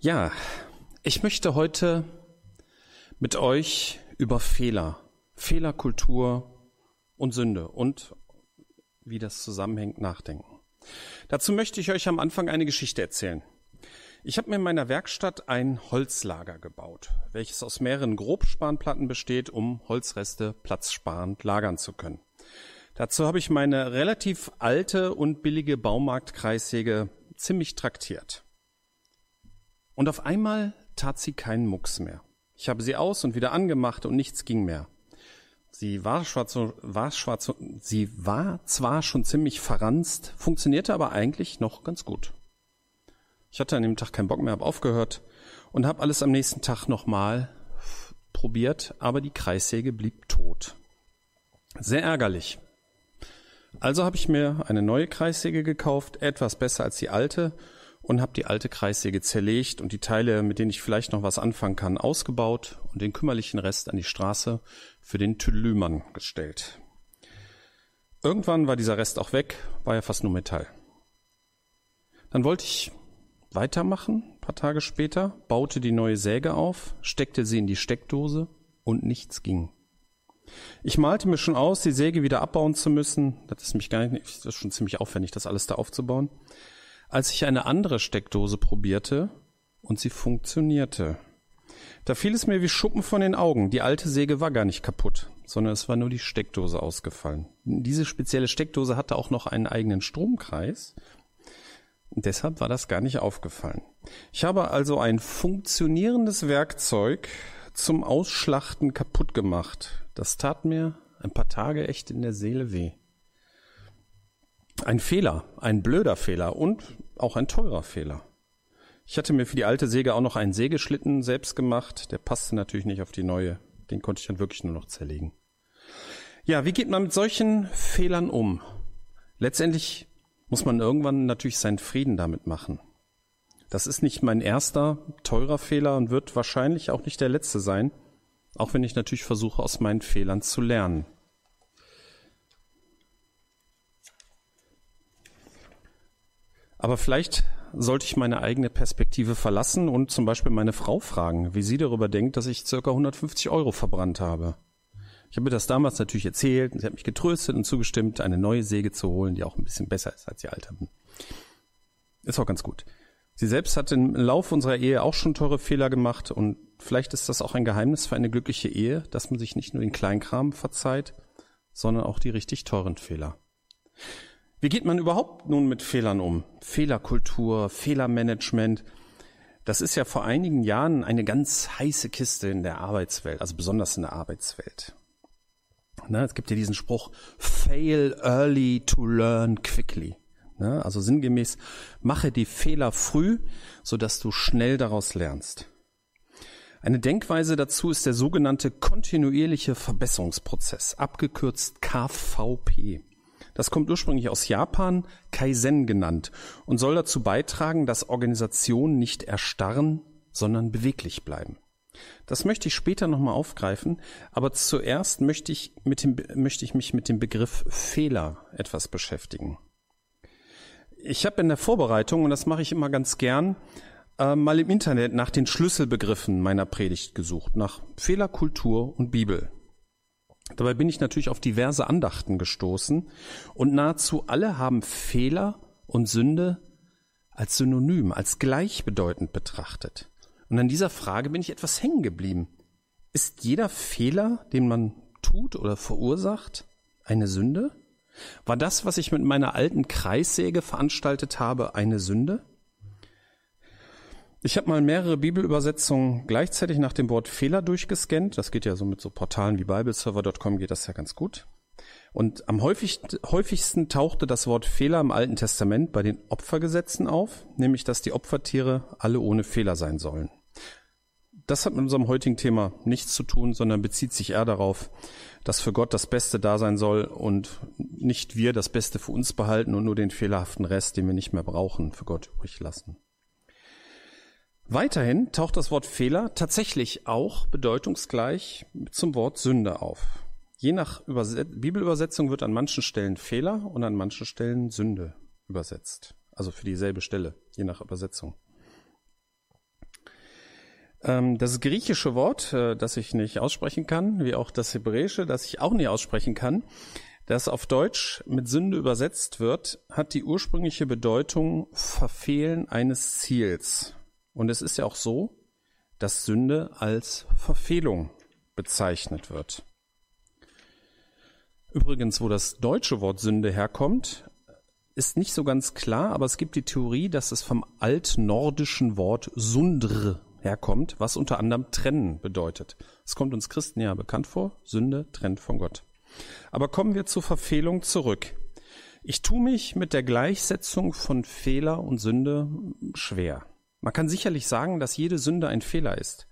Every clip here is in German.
Ja, ich möchte heute mit euch über Fehler, Fehlerkultur und Sünde und wie das zusammenhängt nachdenken. Dazu möchte ich euch am Anfang eine Geschichte erzählen. Ich habe mir in meiner Werkstatt ein Holzlager gebaut, welches aus mehreren Grobspanplatten besteht, um Holzreste platzsparend lagern zu können. Dazu habe ich meine relativ alte und billige Baumarktkreissäge ziemlich traktiert. Und auf einmal tat sie keinen Mucks mehr. Ich habe sie aus und wieder angemacht und nichts ging mehr. Sie war, schwarz, war schwarz, sie war zwar schon ziemlich verranzt, funktionierte aber eigentlich noch ganz gut. Ich hatte an dem Tag keinen Bock mehr, habe aufgehört und habe alles am nächsten Tag nochmal probiert, aber die Kreissäge blieb tot. Sehr ärgerlich. Also habe ich mir eine neue Kreissäge gekauft, etwas besser als die alte und habe die alte Kreissäge zerlegt und die Teile, mit denen ich vielleicht noch was anfangen kann, ausgebaut und den kümmerlichen Rest an die Straße für den Tülümann gestellt. Irgendwann war dieser Rest auch weg, war ja fast nur Metall. Dann wollte ich weitermachen, ein paar Tage später, baute die neue Säge auf, steckte sie in die Steckdose und nichts ging. Ich malte mir schon aus, die Säge wieder abbauen zu müssen. Das ist mich gar nicht, das ist schon ziemlich aufwendig, das alles da aufzubauen als ich eine andere Steckdose probierte und sie funktionierte. Da fiel es mir wie Schuppen von den Augen. Die alte Säge war gar nicht kaputt, sondern es war nur die Steckdose ausgefallen. Diese spezielle Steckdose hatte auch noch einen eigenen Stromkreis. Deshalb war das gar nicht aufgefallen. Ich habe also ein funktionierendes Werkzeug zum Ausschlachten kaputt gemacht. Das tat mir ein paar Tage echt in der Seele weh. Ein Fehler, ein blöder Fehler und auch ein teurer Fehler. Ich hatte mir für die alte Säge auch noch einen Sägeschlitten selbst gemacht. Der passte natürlich nicht auf die neue. Den konnte ich dann wirklich nur noch zerlegen. Ja, wie geht man mit solchen Fehlern um? Letztendlich muss man irgendwann natürlich seinen Frieden damit machen. Das ist nicht mein erster teurer Fehler und wird wahrscheinlich auch nicht der letzte sein, auch wenn ich natürlich versuche, aus meinen Fehlern zu lernen. Aber vielleicht sollte ich meine eigene Perspektive verlassen und zum Beispiel meine Frau fragen, wie sie darüber denkt, dass ich circa 150 Euro verbrannt habe. Ich habe ihr das damals natürlich erzählt und sie hat mich getröstet und zugestimmt, eine neue Säge zu holen, die auch ein bisschen besser ist als die alte. Ist auch ganz gut. Sie selbst hat im Laufe unserer Ehe auch schon teure Fehler gemacht und vielleicht ist das auch ein Geheimnis für eine glückliche Ehe, dass man sich nicht nur den Kleinkram verzeiht, sondern auch die richtig teuren Fehler. Wie geht man überhaupt nun mit Fehlern um? Fehlerkultur, Fehlermanagement. Das ist ja vor einigen Jahren eine ganz heiße Kiste in der Arbeitswelt, also besonders in der Arbeitswelt. Na, es gibt ja diesen Spruch, fail early to learn quickly. Na, also sinngemäß, mache die Fehler früh, sodass du schnell daraus lernst. Eine Denkweise dazu ist der sogenannte kontinuierliche Verbesserungsprozess, abgekürzt KVP. Das kommt ursprünglich aus Japan, Kaizen genannt, und soll dazu beitragen, dass Organisationen nicht erstarren, sondern beweglich bleiben. Das möchte ich später nochmal aufgreifen, aber zuerst möchte ich, mit dem, möchte ich mich mit dem Begriff Fehler etwas beschäftigen. Ich habe in der Vorbereitung, und das mache ich immer ganz gern, äh, mal im Internet nach den Schlüsselbegriffen meiner Predigt gesucht, nach Fehlerkultur und Bibel. Dabei bin ich natürlich auf diverse Andachten gestoßen und nahezu alle haben Fehler und Sünde als Synonym, als gleichbedeutend betrachtet. Und an dieser Frage bin ich etwas hängen geblieben. Ist jeder Fehler, den man tut oder verursacht, eine Sünde? War das, was ich mit meiner alten Kreissäge veranstaltet habe, eine Sünde? Ich habe mal mehrere Bibelübersetzungen gleichzeitig nach dem Wort Fehler durchgescannt. Das geht ja so mit so Portalen wie bibleserver.com geht das ja ganz gut. Und am häufigsten, häufigsten tauchte das Wort Fehler im Alten Testament bei den Opfergesetzen auf, nämlich dass die Opfertiere alle ohne Fehler sein sollen. Das hat mit unserem heutigen Thema nichts zu tun, sondern bezieht sich eher darauf, dass für Gott das Beste da sein soll und nicht wir das Beste für uns behalten und nur den fehlerhaften Rest, den wir nicht mehr brauchen, für Gott übrig lassen. Weiterhin taucht das Wort Fehler tatsächlich auch bedeutungsgleich zum Wort Sünde auf. Je nach Überset Bibelübersetzung wird an manchen Stellen Fehler und an manchen Stellen Sünde übersetzt. Also für dieselbe Stelle, je nach Übersetzung. Ähm, das griechische Wort, äh, das ich nicht aussprechen kann, wie auch das hebräische, das ich auch nicht aussprechen kann, das auf Deutsch mit Sünde übersetzt wird, hat die ursprüngliche Bedeutung Verfehlen eines Ziels. Und es ist ja auch so, dass Sünde als Verfehlung bezeichnet wird. Übrigens, wo das deutsche Wort Sünde herkommt, ist nicht so ganz klar, aber es gibt die Theorie, dass es vom altnordischen Wort sundr herkommt, was unter anderem trennen bedeutet. Es kommt uns Christen ja bekannt vor, Sünde trennt von Gott. Aber kommen wir zur Verfehlung zurück. Ich tue mich mit der Gleichsetzung von Fehler und Sünde schwer. Man kann sicherlich sagen, dass jede Sünde ein Fehler ist.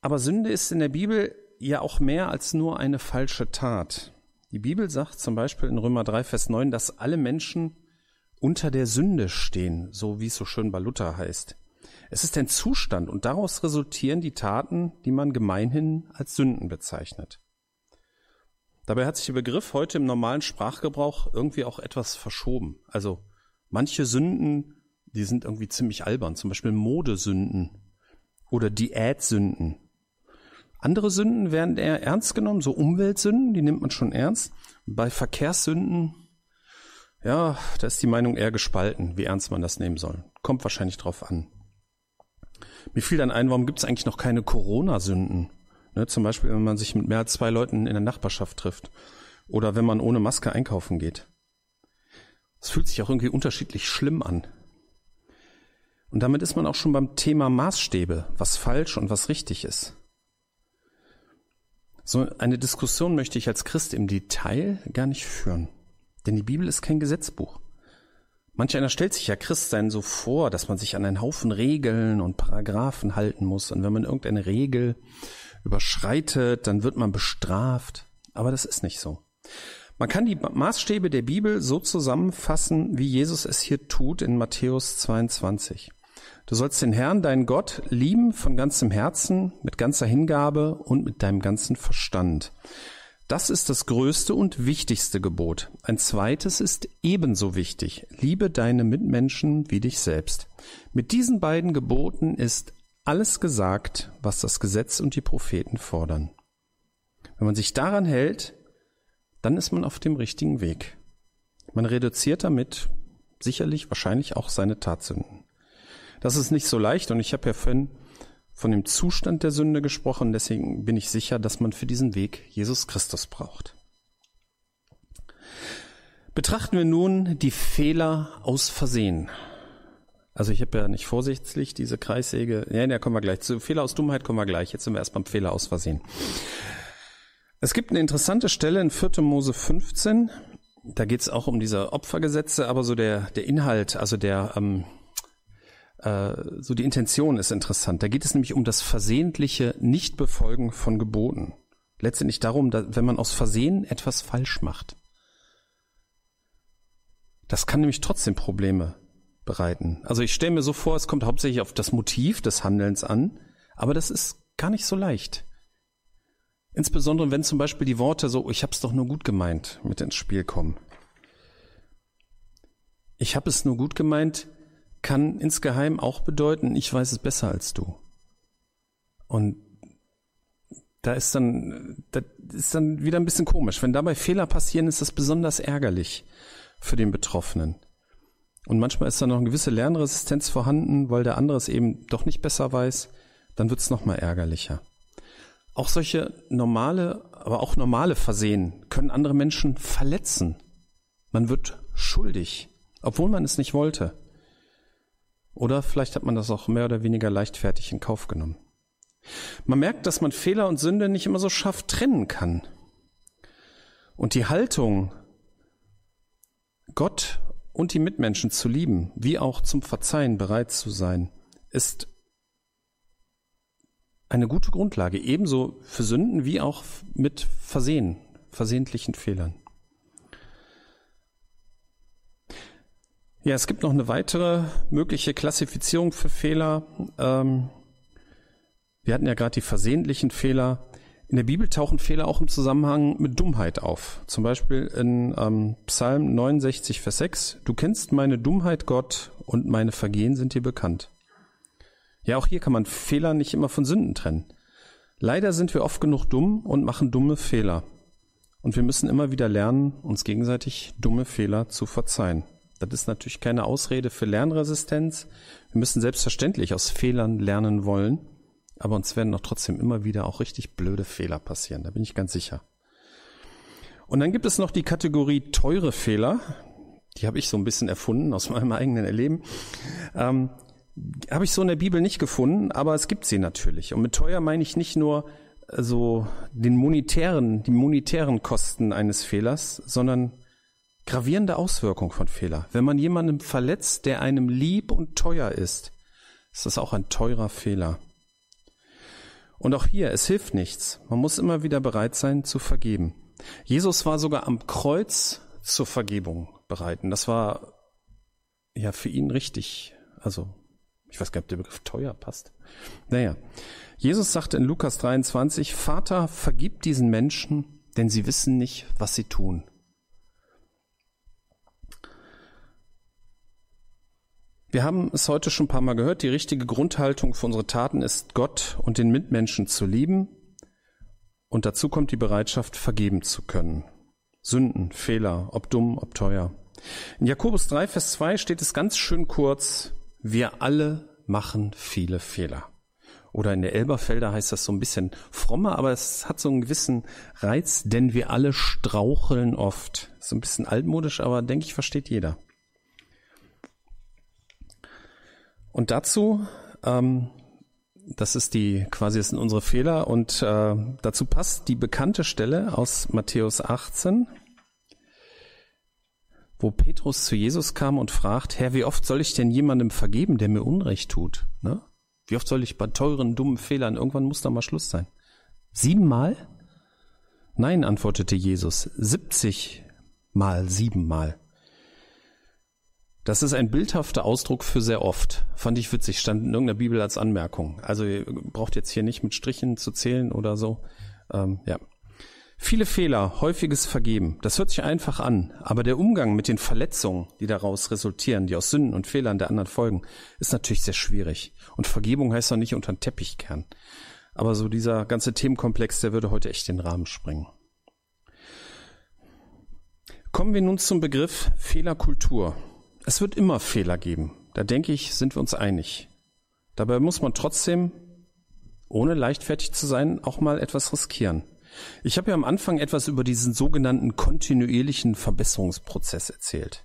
Aber Sünde ist in der Bibel ja auch mehr als nur eine falsche Tat. Die Bibel sagt zum Beispiel in Römer 3, Vers 9, dass alle Menschen unter der Sünde stehen, so wie es so schön bei Luther heißt. Es ist ein Zustand und daraus resultieren die Taten, die man gemeinhin als Sünden bezeichnet. Dabei hat sich der Begriff heute im normalen Sprachgebrauch irgendwie auch etwas verschoben. Also manche Sünden, die sind irgendwie ziemlich albern, zum Beispiel Modesünden oder Diätsünden andere Sünden werden eher ernst genommen, so Umweltsünden, die nimmt man schon ernst. Bei Verkehrssünden, ja, da ist die Meinung eher gespalten, wie ernst man das nehmen soll. Kommt wahrscheinlich drauf an. Mir fiel dann ein, warum gibt es eigentlich noch keine Corona-Sünden? Ne, zum Beispiel, wenn man sich mit mehr als zwei Leuten in der Nachbarschaft trifft. Oder wenn man ohne Maske einkaufen geht. Es fühlt sich auch irgendwie unterschiedlich schlimm an. Und damit ist man auch schon beim Thema Maßstäbe, was falsch und was richtig ist. So eine Diskussion möchte ich als Christ im Detail gar nicht führen. Denn die Bibel ist kein Gesetzbuch. Manch einer stellt sich ja Christsein so vor, dass man sich an einen Haufen Regeln und Paragraphen halten muss. Und wenn man irgendeine Regel überschreitet, dann wird man bestraft. Aber das ist nicht so. Man kann die Maßstäbe der Bibel so zusammenfassen, wie Jesus es hier tut in Matthäus 22. Du sollst den Herrn, deinen Gott, lieben von ganzem Herzen, mit ganzer Hingabe und mit deinem ganzen Verstand. Das ist das größte und wichtigste Gebot. Ein zweites ist ebenso wichtig. Liebe deine Mitmenschen wie dich selbst. Mit diesen beiden Geboten ist alles gesagt, was das Gesetz und die Propheten fordern. Wenn man sich daran hält, dann ist man auf dem richtigen Weg. Man reduziert damit sicherlich wahrscheinlich auch seine Tatsünden. Das ist nicht so leicht und ich habe ja vorhin von dem Zustand der Sünde gesprochen, deswegen bin ich sicher, dass man für diesen Weg Jesus Christus braucht. Betrachten wir nun die Fehler aus Versehen. Also ich habe ja nicht vorsichtig diese Kreissäge. Ja, da kommen wir gleich. Zu Fehler aus Dummheit kommen wir gleich. Jetzt sind wir erst beim Fehler aus Versehen. Es gibt eine interessante Stelle in 4. Mose 15. Da geht es auch um diese Opfergesetze, aber so der, der Inhalt, also der, ähm, äh, so die Intention ist interessant. Da geht es nämlich um das versehentliche Nichtbefolgen von Geboten. Letztendlich darum, dass, wenn man aus Versehen etwas falsch macht. Das kann nämlich trotzdem Probleme bereiten. Also ich stelle mir so vor, es kommt hauptsächlich auf das Motiv des Handelns an, aber das ist gar nicht so leicht. Insbesondere wenn zum Beispiel die Worte so, ich hab's doch nur gut gemeint, mit ins Spiel kommen. Ich habe es nur gut gemeint, kann insgeheim auch bedeuten, ich weiß es besser als du. Und da ist dann, das ist dann wieder ein bisschen komisch. Wenn dabei Fehler passieren, ist das besonders ärgerlich für den Betroffenen. Und manchmal ist da noch eine gewisse Lernresistenz vorhanden, weil der andere es eben doch nicht besser weiß. Dann wird es noch mal ärgerlicher. Auch solche normale, aber auch normale Versehen können andere Menschen verletzen. Man wird schuldig, obwohl man es nicht wollte. Oder vielleicht hat man das auch mehr oder weniger leichtfertig in Kauf genommen. Man merkt, dass man Fehler und Sünde nicht immer so scharf trennen kann. Und die Haltung, Gott und die Mitmenschen zu lieben, wie auch zum Verzeihen bereit zu sein, ist eine gute Grundlage, ebenso für Sünden wie auch mit Versehen, versehentlichen Fehlern. Ja, es gibt noch eine weitere mögliche Klassifizierung für Fehler. Ähm, wir hatten ja gerade die versehentlichen Fehler. In der Bibel tauchen Fehler auch im Zusammenhang mit Dummheit auf. Zum Beispiel in ähm, Psalm 69, Vers 6. Du kennst meine Dummheit, Gott, und meine Vergehen sind dir bekannt. Ja, auch hier kann man Fehler nicht immer von Sünden trennen. Leider sind wir oft genug dumm und machen dumme Fehler. Und wir müssen immer wieder lernen, uns gegenseitig dumme Fehler zu verzeihen. Das ist natürlich keine Ausrede für Lernresistenz. Wir müssen selbstverständlich aus Fehlern lernen wollen, aber uns werden doch trotzdem immer wieder auch richtig blöde Fehler passieren, da bin ich ganz sicher. Und dann gibt es noch die Kategorie teure Fehler. Die habe ich so ein bisschen erfunden aus meinem eigenen Erleben. Ähm, habe ich so in der Bibel nicht gefunden, aber es gibt sie natürlich. Und mit teuer meine ich nicht nur äh, so den monetären, die monetären Kosten eines Fehlers, sondern gravierende Auswirkungen von Fehler. Wenn man jemanden verletzt, der einem lieb und teuer ist, ist das auch ein teurer Fehler. Und auch hier, es hilft nichts. Man muss immer wieder bereit sein zu vergeben. Jesus war sogar am Kreuz zur Vergebung bereit. Und das war ja für ihn richtig. Also ich weiß gar nicht, ob der Begriff teuer passt. Naja, Jesus sagte in Lukas 23, Vater, vergib diesen Menschen, denn sie wissen nicht, was sie tun. Wir haben es heute schon ein paar Mal gehört, die richtige Grundhaltung für unsere Taten ist, Gott und den Mitmenschen zu lieben. Und dazu kommt die Bereitschaft, vergeben zu können. Sünden, Fehler, ob dumm, ob teuer. In Jakobus 3, Vers 2 steht es ganz schön kurz, wir alle machen viele Fehler. Oder in der Elberfelder heißt das so ein bisschen frommer, aber es hat so einen gewissen Reiz, denn wir alle straucheln oft. So ein bisschen altmodisch, aber denke ich, versteht jeder. Und dazu, ähm, das ist die, quasi das sind unsere Fehler und äh, dazu passt die bekannte Stelle aus Matthäus 18, wo Petrus zu Jesus kam und fragt, Herr, wie oft soll ich denn jemandem vergeben, der mir Unrecht tut? Ne? Wie oft soll ich bei teuren, dummen Fehlern, irgendwann muss da mal Schluss sein. Siebenmal? Nein, antwortete Jesus, siebzig mal siebenmal. Das ist ein bildhafter Ausdruck für sehr oft. Fand ich witzig, stand in irgendeiner Bibel als Anmerkung. Also ihr braucht jetzt hier nicht mit Strichen zu zählen oder so. Ähm, ja. Viele Fehler, häufiges Vergeben, das hört sich einfach an, aber der Umgang mit den Verletzungen, die daraus resultieren, die aus Sünden und Fehlern der anderen folgen, ist natürlich sehr schwierig. Und Vergebung heißt doch nicht unter den Teppich kehren. Aber so dieser ganze Themenkomplex, der würde heute echt den Rahmen sprengen. Kommen wir nun zum Begriff Fehlerkultur. Es wird immer Fehler geben. Da denke ich, sind wir uns einig. Dabei muss man trotzdem, ohne leichtfertig zu sein, auch mal etwas riskieren. Ich habe ja am Anfang etwas über diesen sogenannten kontinuierlichen Verbesserungsprozess erzählt.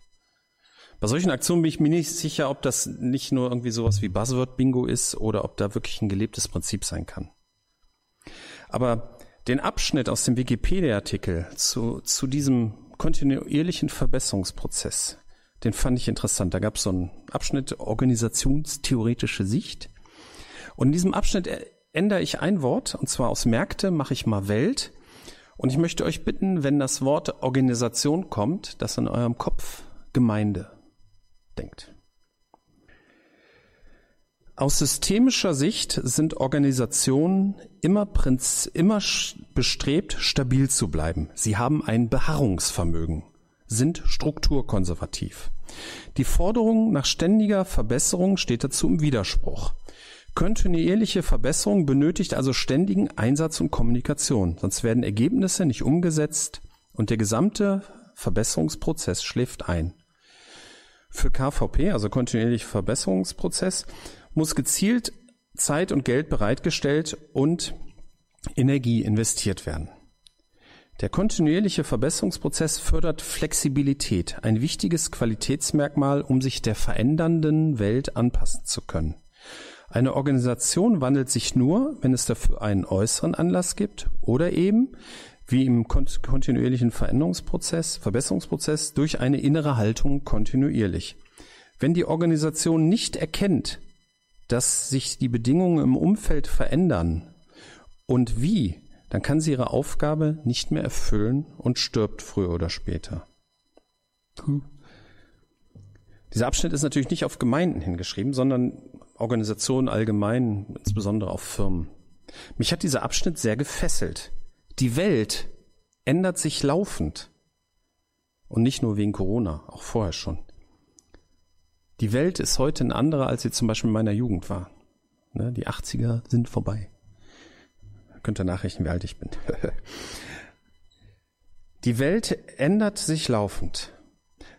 Bei solchen Aktionen bin ich mir nicht sicher, ob das nicht nur irgendwie sowas wie Buzzword-Bingo ist oder ob da wirklich ein gelebtes Prinzip sein kann. Aber den Abschnitt aus dem Wikipedia-Artikel zu, zu diesem kontinuierlichen Verbesserungsprozess, den fand ich interessant. Da gab es so einen Abschnitt organisationstheoretische Sicht. Und in diesem Abschnitt ändere ich ein Wort, und zwar aus Märkte mache ich mal Welt. Und ich möchte euch bitten, wenn das Wort Organisation kommt, dass in eurem Kopf Gemeinde denkt. Aus systemischer Sicht sind Organisationen immer, immer bestrebt, stabil zu bleiben. Sie haben ein Beharrungsvermögen, sind strukturkonservativ. Die Forderung nach ständiger Verbesserung steht dazu im Widerspruch. Kontinuierliche Verbesserung benötigt also ständigen Einsatz und Kommunikation, sonst werden Ergebnisse nicht umgesetzt und der gesamte Verbesserungsprozess schläft ein. Für KVP, also kontinuierlicher Verbesserungsprozess, muss gezielt Zeit und Geld bereitgestellt und Energie investiert werden. Der kontinuierliche Verbesserungsprozess fördert Flexibilität, ein wichtiges Qualitätsmerkmal, um sich der verändernden Welt anpassen zu können. Eine Organisation wandelt sich nur, wenn es dafür einen äußeren Anlass gibt oder eben, wie im kontinuierlichen Veränderungsprozess, Verbesserungsprozess, durch eine innere Haltung kontinuierlich. Wenn die Organisation nicht erkennt, dass sich die Bedingungen im Umfeld verändern und wie, dann kann sie ihre Aufgabe nicht mehr erfüllen und stirbt früher oder später. Hm. Dieser Abschnitt ist natürlich nicht auf Gemeinden hingeschrieben, sondern Organisationen allgemein, insbesondere auf Firmen. Mich hat dieser Abschnitt sehr gefesselt. Die Welt ändert sich laufend. Und nicht nur wegen Corona, auch vorher schon. Die Welt ist heute eine andere, als sie zum Beispiel in meiner Jugend war. Ne, die 80er sind vorbei. Könnt ihr nachrichten, wie alt ich bin. die Welt ändert sich laufend.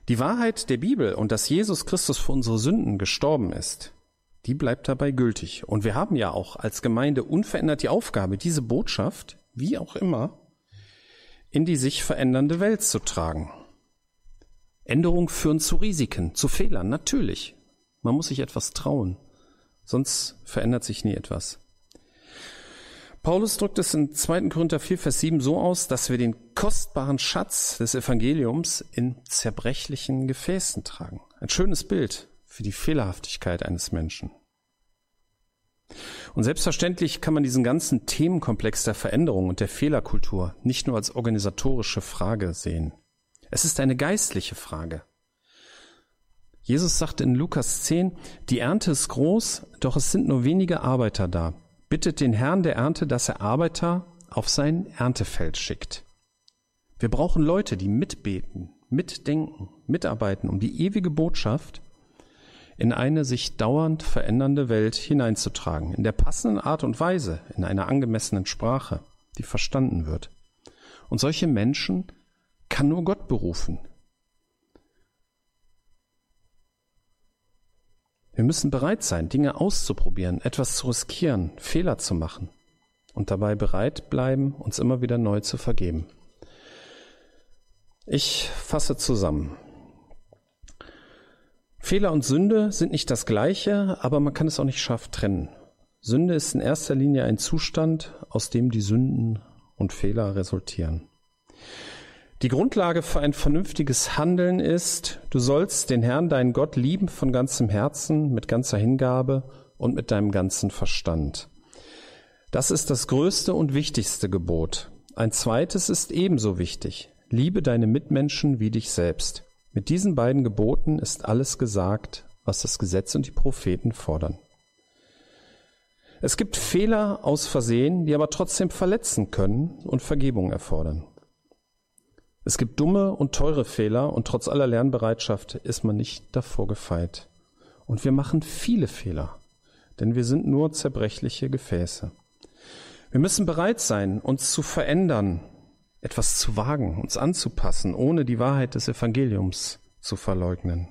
Die Wahrheit der Bibel und dass Jesus Christus für unsere Sünden gestorben ist, die bleibt dabei gültig. Und wir haben ja auch als Gemeinde unverändert die Aufgabe, diese Botschaft, wie auch immer, in die sich verändernde Welt zu tragen. Änderungen führen zu Risiken, zu Fehlern, natürlich. Man muss sich etwas trauen, sonst verändert sich nie etwas. Paulus drückt es in 2. Korinther 4, Vers 7 so aus, dass wir den kostbaren Schatz des Evangeliums in zerbrechlichen Gefäßen tragen. Ein schönes Bild für die Fehlerhaftigkeit eines Menschen. Und selbstverständlich kann man diesen ganzen Themenkomplex der Veränderung und der Fehlerkultur nicht nur als organisatorische Frage sehen. Es ist eine geistliche Frage. Jesus sagt in Lukas 10, die Ernte ist groß, doch es sind nur wenige Arbeiter da. Bittet den Herrn der Ernte, dass er Arbeiter auf sein Erntefeld schickt. Wir brauchen Leute, die mitbeten, mitdenken, mitarbeiten, um die ewige Botschaft in eine sich dauernd verändernde Welt hineinzutragen, in der passenden Art und Weise, in einer angemessenen Sprache, die verstanden wird. Und solche Menschen kann nur Gott berufen. Wir müssen bereit sein, Dinge auszuprobieren, etwas zu riskieren, Fehler zu machen und dabei bereit bleiben, uns immer wieder neu zu vergeben. Ich fasse zusammen. Fehler und Sünde sind nicht das gleiche, aber man kann es auch nicht scharf trennen. Sünde ist in erster Linie ein Zustand, aus dem die Sünden und Fehler resultieren. Die Grundlage für ein vernünftiges Handeln ist, du sollst den Herrn, deinen Gott, lieben von ganzem Herzen, mit ganzer Hingabe und mit deinem ganzen Verstand. Das ist das größte und wichtigste Gebot. Ein zweites ist ebenso wichtig. Liebe deine Mitmenschen wie dich selbst. Mit diesen beiden Geboten ist alles gesagt, was das Gesetz und die Propheten fordern. Es gibt Fehler aus Versehen, die aber trotzdem verletzen können und Vergebung erfordern. Es gibt dumme und teure Fehler und trotz aller Lernbereitschaft ist man nicht davor gefeit. Und wir machen viele Fehler, denn wir sind nur zerbrechliche Gefäße. Wir müssen bereit sein, uns zu verändern, etwas zu wagen, uns anzupassen, ohne die Wahrheit des Evangeliums zu verleugnen.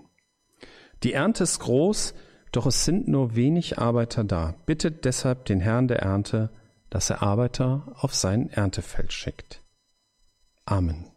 Die Ernte ist groß, doch es sind nur wenig Arbeiter da. Bittet deshalb den Herrn der Ernte, dass er Arbeiter auf sein Erntefeld schickt. Amen.